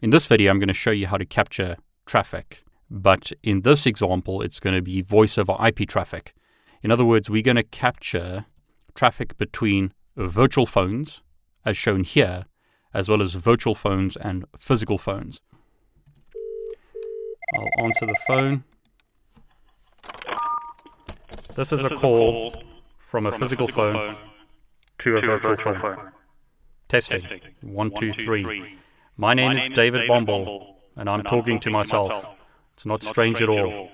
In this video, I'm going to show you how to capture traffic. But in this example, it's going to be voice over IP traffic. In other words, we're going to capture traffic between virtual phones, as shown here, as well as virtual phones and physical phones. I'll answer the phone. This is a call from a physical phone to a virtual phone. Testing. One, two, three. My name is David Bombal, and I'm talking to myself. It's not strange at all.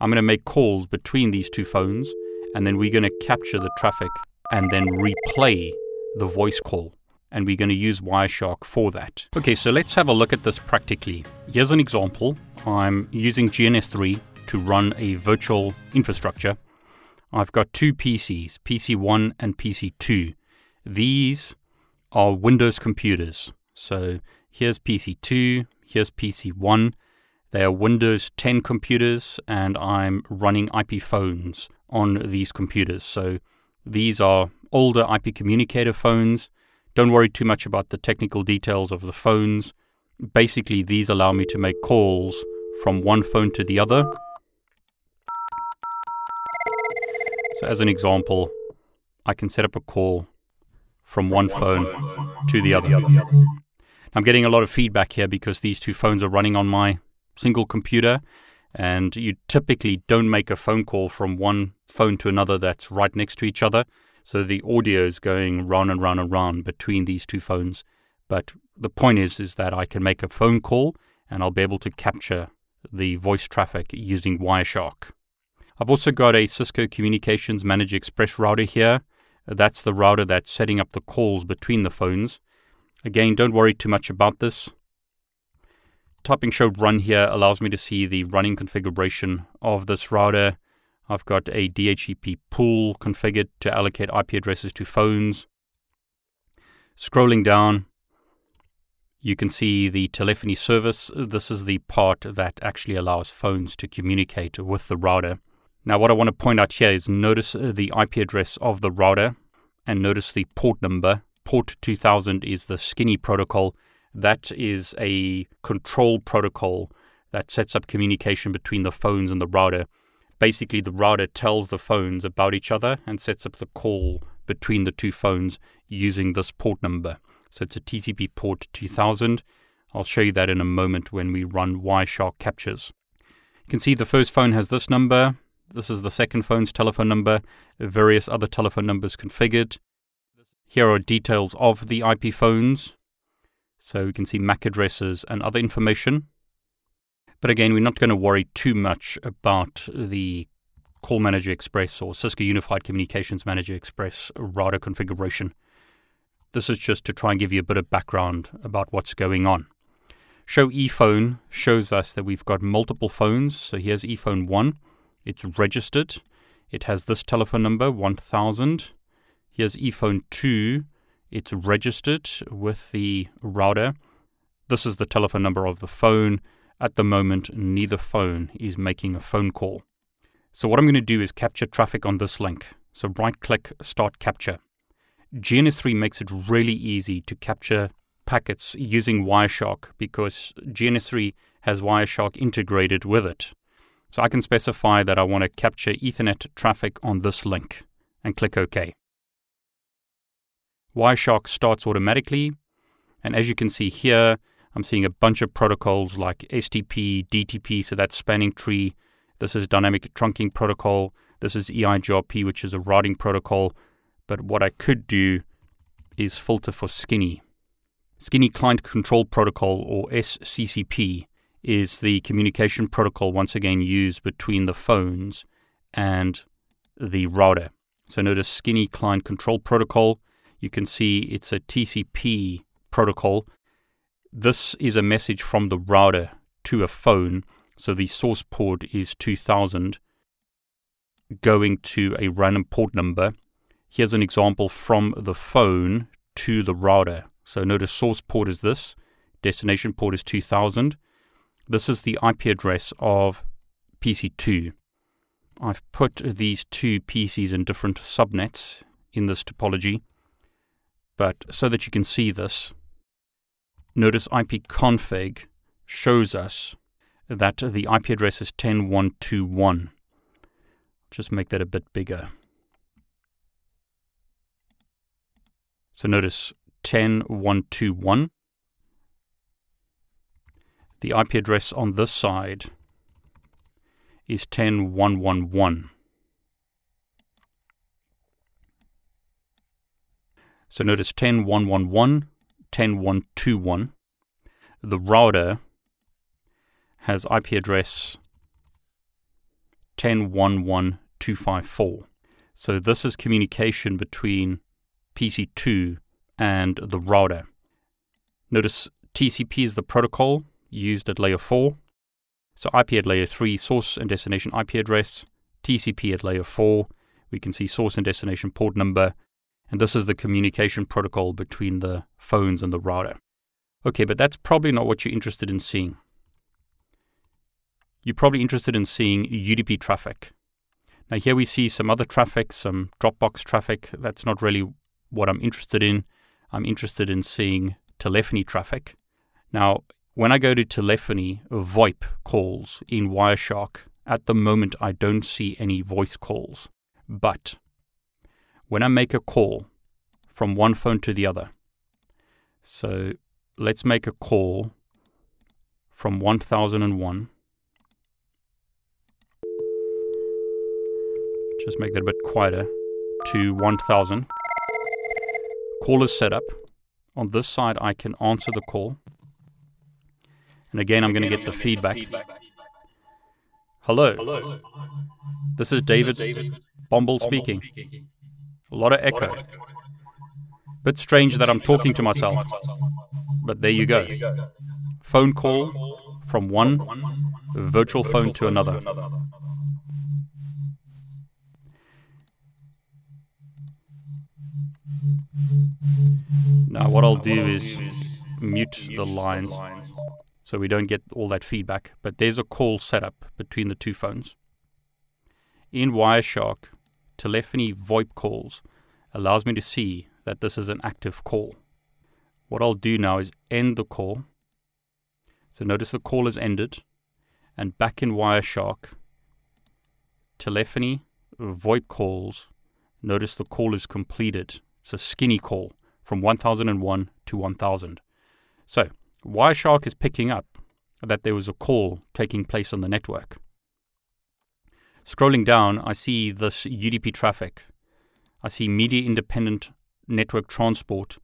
I'm going to make calls between these two phones, and then we're going to capture the traffic and then replay the voice call. And we're going to use Wireshark for that. Okay, so let's have a look at this practically. Here's an example. I'm using GNS3 to run a virtual infrastructure. I've got two PCs, PC1 and PC2. These are Windows computers. So Here's PC2, here's PC1. They are Windows 10 computers, and I'm running IP phones on these computers. So these are older IP communicator phones. Don't worry too much about the technical details of the phones. Basically, these allow me to make calls from one phone to the other. So, as an example, I can set up a call from one phone to the other. I'm getting a lot of feedback here because these two phones are running on my single computer, and you typically don't make a phone call from one phone to another that's right next to each other. So the audio is going round and round and round between these two phones. But the point is, is that I can make a phone call and I'll be able to capture the voice traffic using Wireshark. I've also got a Cisco Communications Manager Express router here. That's the router that's setting up the calls between the phones. Again, don't worry too much about this. Typing show run here allows me to see the running configuration of this router. I've got a DHCP pool configured to allocate IP addresses to phones. Scrolling down, you can see the telephony service. This is the part that actually allows phones to communicate with the router. Now, what I want to point out here is notice the IP address of the router and notice the port number Port 2000 is the Skinny protocol. That is a control protocol that sets up communication between the phones and the router. Basically, the router tells the phones about each other and sets up the call between the two phones using this port number. So it's a TCP port 2000. I'll show you that in a moment when we run Wireshark captures. You can see the first phone has this number. This is the second phone's telephone number, various other telephone numbers configured. Here are details of the IP phones. So we can see MAC addresses and other information. But again, we're not going to worry too much about the Call Manager Express or Cisco Unified Communications Manager Express router configuration. This is just to try and give you a bit of background about what's going on. Show ePhone shows us that we've got multiple phones. So here's ePhone 1. It's registered. It has this telephone number, 1000. Here's ePhone 2. It's registered with the router. This is the telephone number of the phone. At the moment, neither phone is making a phone call. So, what I'm going to do is capture traffic on this link. So, right click Start Capture. GNS3 makes it really easy to capture packets using Wireshark because GNS3 has Wireshark integrated with it. So, I can specify that I want to capture Ethernet traffic on this link and click OK. Wireshark starts automatically. And as you can see here, I'm seeing a bunch of protocols like STP, DTP, so that's spanning tree. This is dynamic trunking protocol. This is EIGRP, which is a routing protocol. But what I could do is filter for Skinny. Skinny Client Control Protocol, or SCCP, is the communication protocol once again used between the phones and the router. So notice Skinny Client Control Protocol you can see it's a TCP protocol. This is a message from the router to a phone. So the source port is 2000 going to a random port number. Here's an example from the phone to the router. So notice source port is this, destination port is 2000. This is the IP address of PC2. I've put these two PCs in different subnets in this topology, but so that you can see this, notice ipconfig shows us that the IP address is 10121. Just make that a bit bigger. So notice 10121. The IP address on this side is 10111. So notice 10111, 10121. The router has IP address 1011254. So this is communication between PC2 and the router. Notice TCP is the protocol used at layer 4. So IP at layer 3, source and destination IP address, TCP at layer 4. We can see source and destination port number. And this is the communication protocol between the phones and the router. Okay, but that's probably not what you're interested in seeing. You're probably interested in seeing UDP traffic. Now, here we see some other traffic, some Dropbox traffic. That's not really what I'm interested in. I'm interested in seeing telephony traffic. Now, when I go to telephony VoIP calls in Wireshark, at the moment I don't see any voice calls. But when I make a call from one phone to the other, so let's make a call from 1001. Just make that a bit quieter to 1000. Call is set up. On this side, I can answer the call. And again, I'm going to get the feedback. Hello. This is David Bombal speaking. A lot of echo. Bit strange that I'm talking to myself. But there you go. Phone call from one virtual phone to another. Now, what I'll do is mute the lines so we don't get all that feedback. But there's a call set up between the two phones. In Wireshark, telephony VoIP calls allows me to see that this is an active call. What I'll do now is end the call. So notice the call is ended. And back in Wireshark, telephony VoIP calls, notice the call is completed. It's a skinny call from 1001 to 1000. So, Wireshark is picking up that there was a call taking place on the network. Scrolling down, I see this UDP traffic. I see media independent network transport.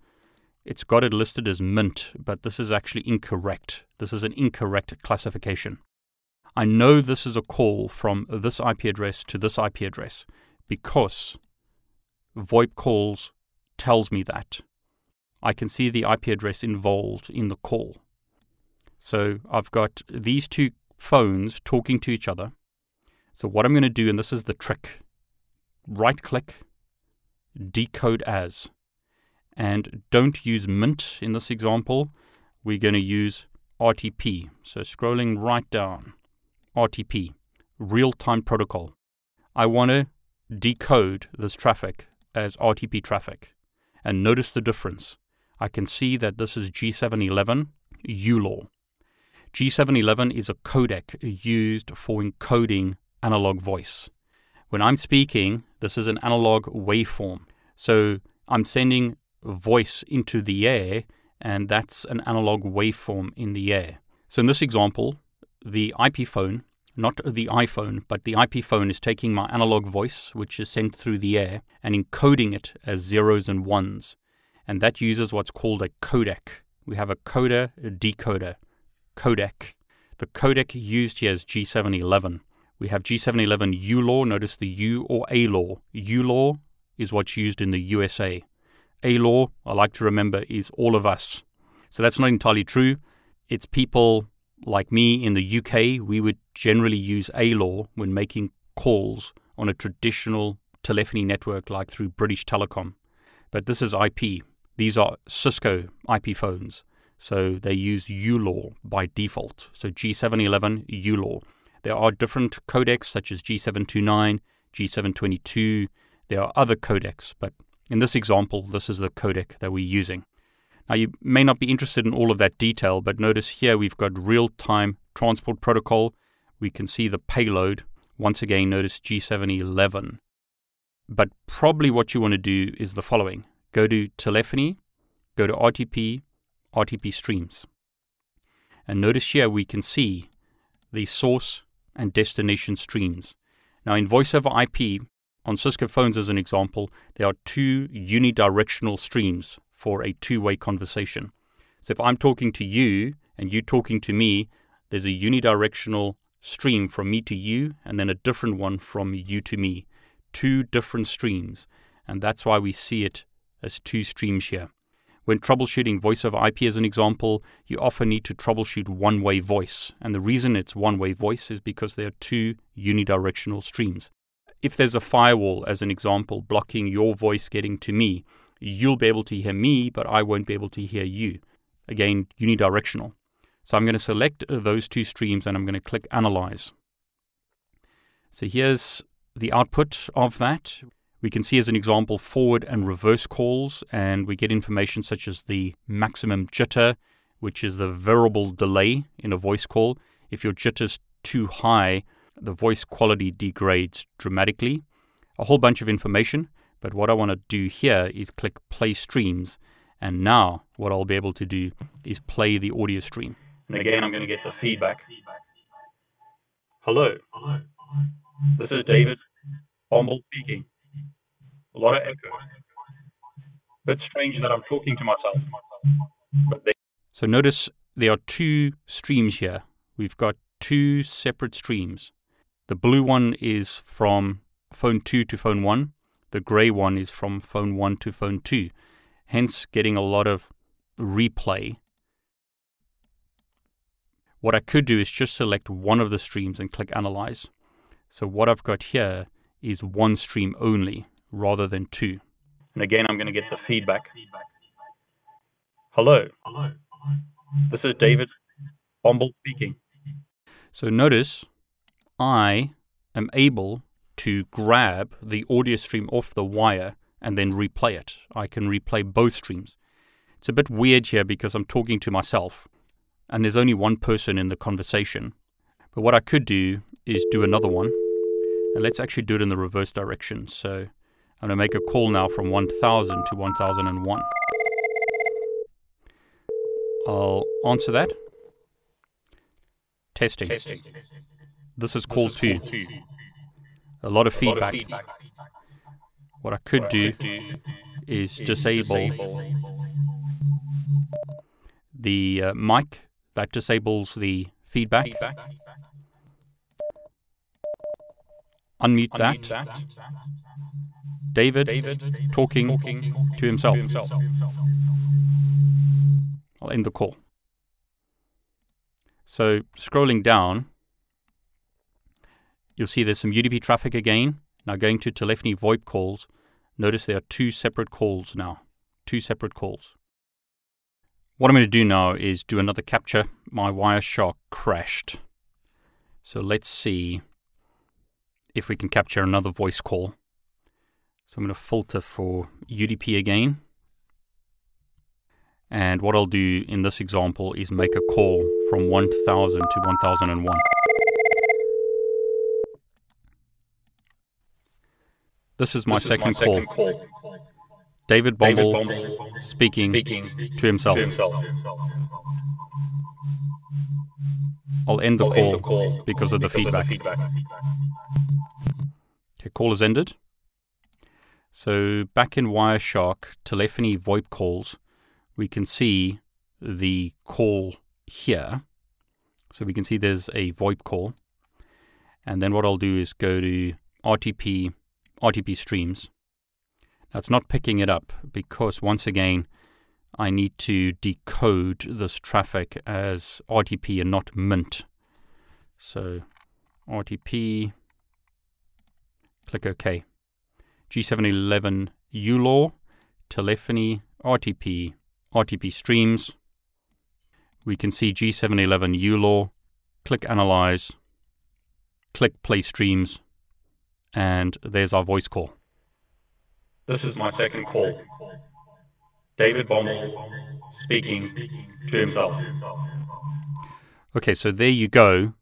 It's got it listed as Mint, but this is actually incorrect. This is an incorrect classification. I know this is a call from this IP address to this IP address because VoIP calls tells me that. I can see the IP address involved in the call. So I've got these two phones talking to each other. So what I'm going to do, and this is the trick right click, decode as. And don't use Mint in this example. We're going to use RTP. So scrolling right down, RTP, real time protocol. I want to decode this traffic as RTP traffic. And notice the difference. I can see that this is G711 ULAW. G711 is a codec used for encoding analog voice. When I'm speaking, this is an analog waveform. So I'm sending voice into the air, and that's an analog waveform in the air. So in this example, the IP phone not the iPhone, but the IP phone is taking my analog voice, which is sent through the air, and encoding it as zeros and ones. And that uses what's called a codec. We have a coder, a decoder, codec. The codec used here is G711. We have G711 ULAW. Notice the U or A law. ULAW is what's used in the USA. A-Law, I like to remember, is all of us. So that's not entirely true. It's people like me in the UK, we would generally use A-Law when making calls on a traditional telephony network like through British Telecom. But this is IP. These are Cisco IP phones. So they use ULAW by default. So G711, ULAW. There are different codecs such as G729, G722. There are other codecs, but in this example, this is the codec that we're using. Now, you may not be interested in all of that detail, but notice here we've got real time transport protocol. We can see the payload. Once again, notice G711. But probably what you want to do is the following go to telephony, go to RTP, RTP streams. And notice here we can see the source and destination streams. Now, in voice over IP, on Cisco phones as an example, there are two unidirectional streams for a two way conversation. So if I'm talking to you and you talking to me, there's a unidirectional stream from me to you and then a different one from you to me. Two different streams. And that's why we see it as two streams here. When troubleshooting voice over IP as an example, you often need to troubleshoot one way voice. And the reason it's one way voice is because there are two unidirectional streams. If there's a firewall, as an example, blocking your voice getting to me, you'll be able to hear me, but I won't be able to hear you. Again, unidirectional. So I'm going to select uh, those two streams and I'm going to click Analyze. So here's the output of that. We can see as an example forward and reverse calls, and we get information such as the maximum jitter, which is the variable delay in a voice call. If your jitter's too high, the voice quality degrades dramatically. A whole bunch of information, but what I want to do here is click play streams, and now what I'll be able to do is play the audio stream. And again, I'm going to get the feedback. Hello. This is David Bombal speaking. A lot of echo. Bit strange that I'm talking to myself. But they- So notice there are two streams here. We've got two separate streams. The blue one is from phone 2 to phone 1. The grey one is from phone 1 to phone 2. Hence, getting a lot of replay. What I could do is just select one of the streams and click Analyze. So, what I've got here is one stream only rather than two. And again, I'm going to get the feedback. Hello. This is David Bombal speaking. So notice I am able to grab the audio stream off the wire and then replay it. I can replay both streams. It's a bit weird here because I'm talking to myself and there's only one person in the conversation. But what I could do is do another one. And let's actually do it in the reverse direction. So I'm going to make a call now from 1000 to 1001. I'll answer that. Testing. This is call two. A lot of feedback. What I could do is disable the uh, mic that disables the feedback. Unmute that. David David talking to himself. I'll end the call. So scrolling down, you'll see there's some UDP traffic again. Now going to telephony VoIP calls, notice there are two separate calls now. Two separate calls. What I'm going to do now is do another capture. My Wireshark crashed. So let's see if we can capture another voice call. So I'm going to filter for UDP again. And what I'll do in this example is make a call from 1000 to 1001. This is my, This is second, my second call. call. David David Bombal Bombal speaking, speaking to himself. to himself. I'll end the I'll call, end the call because of the feedback. feedback. Okay, call is ended. So back in Wireshark telephony VoIP calls, we can see the call here. So we can see there's a VoIP call. And then what I'll do is go to RTP, RTP streams. Now, it's not picking it up because, once again, I need to decode this traffic as RTP and not MINT. So, RTP, click OK. G711 ULAW, telephony, RTP, RTP streams. We can see G711 ULAW, click Analyze, click Play Streams, and there's our voice call. This is my second call. David Bombal speaking to himself. Okay, so there you go.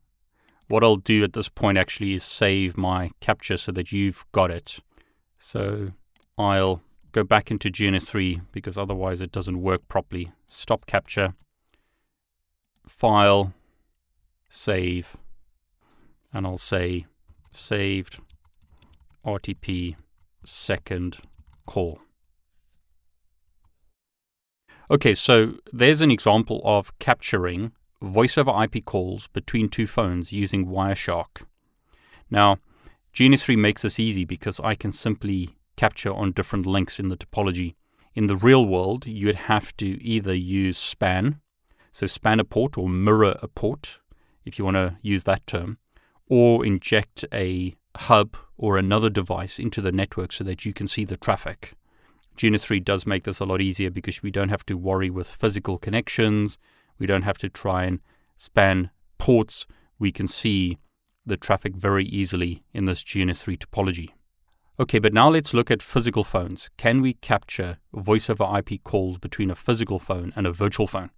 What I'll do at this point actually is save my capture so that you've got it. So I'll go back into GNS3 because otherwise it doesn't work properly. Stop capture, file, save, and I'll say saved RTP second call. Okay, so there's an example of capturing voice over IP calls between two phones using Wireshark. Now, GNS3 makes this easy because I can simply capture on different links in the topology. In the real world, you'd have to either use span, so span a port or mirror a port, if you want to use that term, or inject a hub or another device into the network so that you can see the traffic. GNS3 does make this a lot easier because we don't have to worry with physical connections. We don't have to try and span ports. We can see the traffic very easily in this GNS3 topology. Okay, but now let's look at physical phones. Can we capture voice over IP calls between a physical phone and a virtual phone?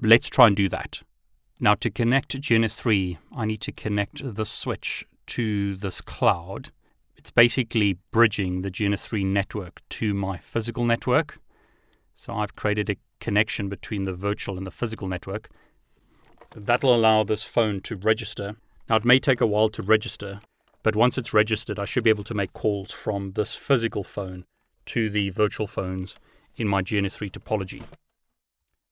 Let's try and do that. Now, to connect GNS3, I need to connect the switch to this cloud. It's basically bridging the GNS3 network to my physical network. So I've created a connection between the virtual and the physical network. That'll allow this phone to register. Now, it may take a while to register, but once it's registered, I should be able to make calls from this physical phone to the virtual phones in my GNS3 topology.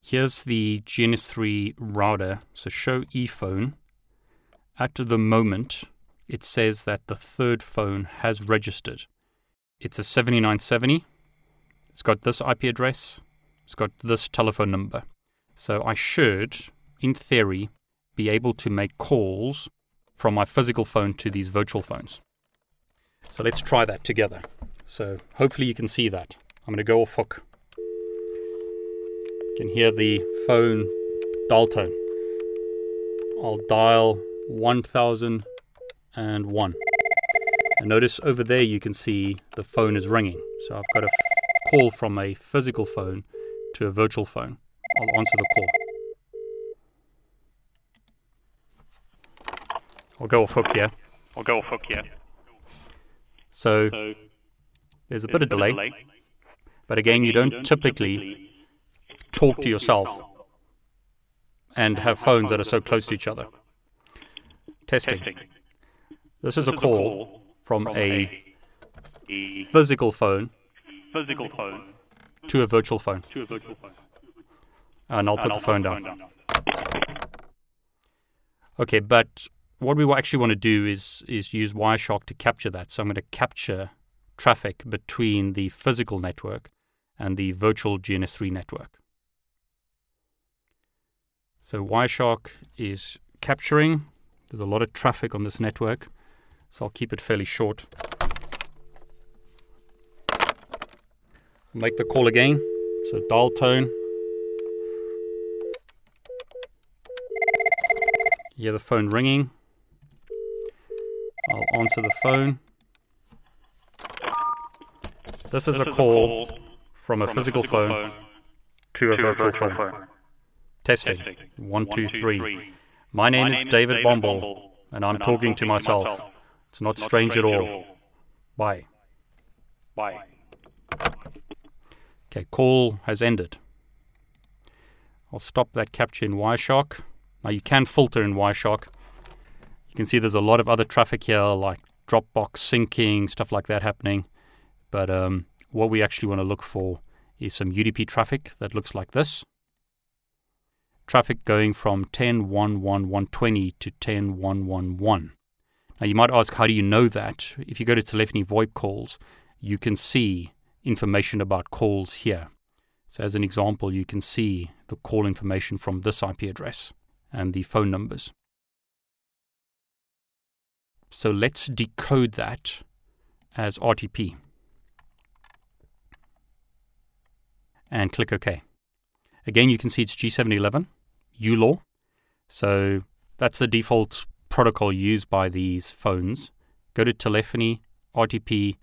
Here's the GNS3 router. So show ePhone. At the moment, it says that the third phone has registered. It's a 7970. It's got this IP address. It's got this telephone number. So I should, in theory, be able to make calls from my physical phone to these virtual phones. So let's try that together. So hopefully you can see that. I'm going to go off hook. You can hear the phone dial tone. I'll dial 1001. And notice over there you can see the phone is ringing. So I've got a call from a physical phone to a virtual phone. I'll answer the call. I'll go off hook here. I'll go off hook here. So, So there's a bit of delay, but again, you don't typically talk to yourself and have phones that are so close to each other. Testing. This is a call from a a physical phone physical phone to a virtual phone, to a virtual phone. and I'll put the phone down. Okay, but what we actually want to do is is use Wireshark to capture that. So I'm going to capture traffic between the physical network and the virtual GNS3 network. So Wireshark is capturing. There's a lot of traffic on this network, so I'll keep it fairly short. Make the call again. So dial tone. You Hear the phone ringing. I'll answer the phone. This is This a call from a from physical phone to a to a virtual virtual phone. phone. Testing. Testing. One, two, three. My name My is David David and I'm and talking to myself. It's not Not strange at all. Bye. Bye. Okay, call has ended. I'll stop that capture in Wireshark. Now you can filter in Wireshark. You can see there's a lot of other traffic here, like Dropbox syncing, stuff like that happening. But um, what we actually want to look for is some UDP traffic that looks like this. Traffic going from 10.1.1.120 to 10.1.1.1. Now you might ask, how do you know that? If you go to telephony VoIP calls, you can see information about calls here. So, as an example, you can see the call information from this IP address and the phone numbers. So, let's decode that as RTP and click OK. Again, you can see it's G711, ULAW. So, that's the default protocol used by these phones. Go to telephony, RTP,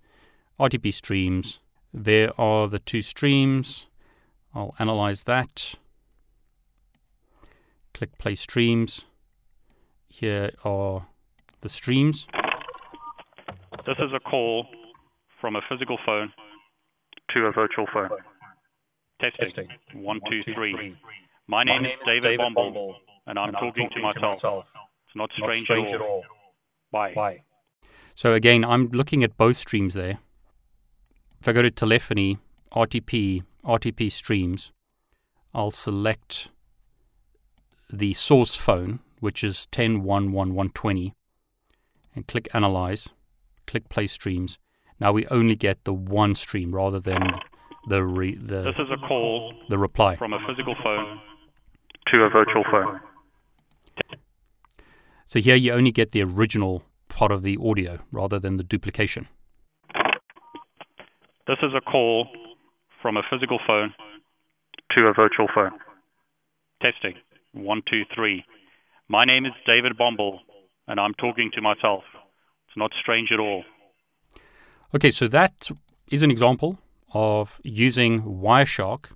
RTP streams. There are the two streams. I'll analyze that. Click play streams. Here are the streams. This is a call from a physical phone to a virtual phone. Testing. Testing. One, two, three. My name, My name is David, David Bombal, and I'm, and talking, talking, to myself. To myself. It's not strange, not strange at, all. at all. Why? Why? So again, I'm looking at both streams there. If I go to telephony, RTP, RTP streams, I'll select the source phone, which is 10.1.1.120, and click Analyze, click Play Streams. Now we only get the one stream rather than the re, the. This is a call. The reply from a physical phone to a virtual phone. So here you only get the original part of the audio rather than the duplication. This is a call from a physical phone to a virtual phone. Testing. One, two, three. My name is David Bombal, and I'm talking to myself. It's not strange at all. Okay, so that is an example of using Wireshark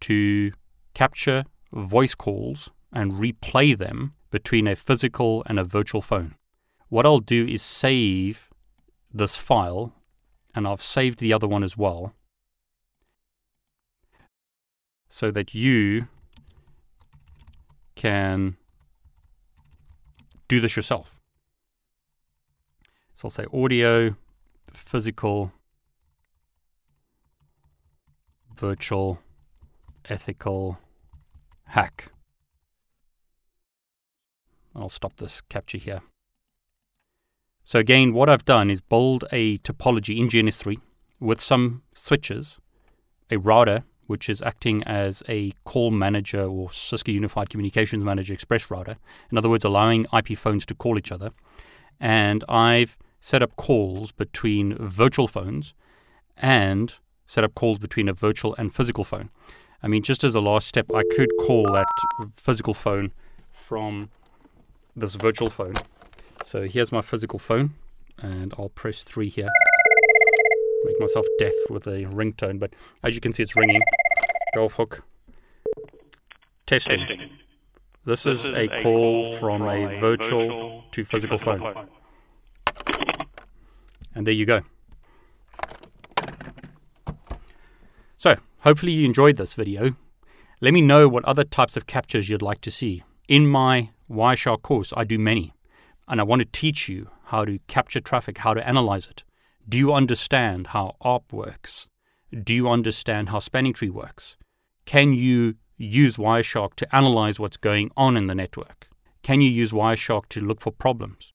to capture voice calls and replay them between a physical and a virtual phone. What I'll do is save this file, and I've saved the other one as well, so that you can do this yourself. So I'll say audio, physical, virtual, ethical, hack. I'll stop this capture here. So again, what I've done is build a topology in GNS3 with some switches, a router, which is acting as a call manager or Cisco Unified Communications Manager Express router. In other words, allowing IP phones to call each other. And I've set up calls between virtual phones and set up calls between a virtual and physical phone. I mean, just as a last step, I could call that physical phone from this virtual phone. So here's my physical phone, and I'll press 3 here. Myself death with a ringtone, but as you can see, it's ringing. Golf hook. Testing. Testing. This, this is, a, call from, from, a virtual, virtual to physical, physical phone. phone. And there you go. So, hopefully you enjoyed this video. Let me know what other types of captures you'd like to see. In my Wireshark course, I do many, and I want to teach you how to capture traffic, how to analyze it. Do you understand how ARP works? Do you understand how Spanning Tree works? Can you use Wireshark to analyze what's going on in the network? Can you use Wireshark to look for problems?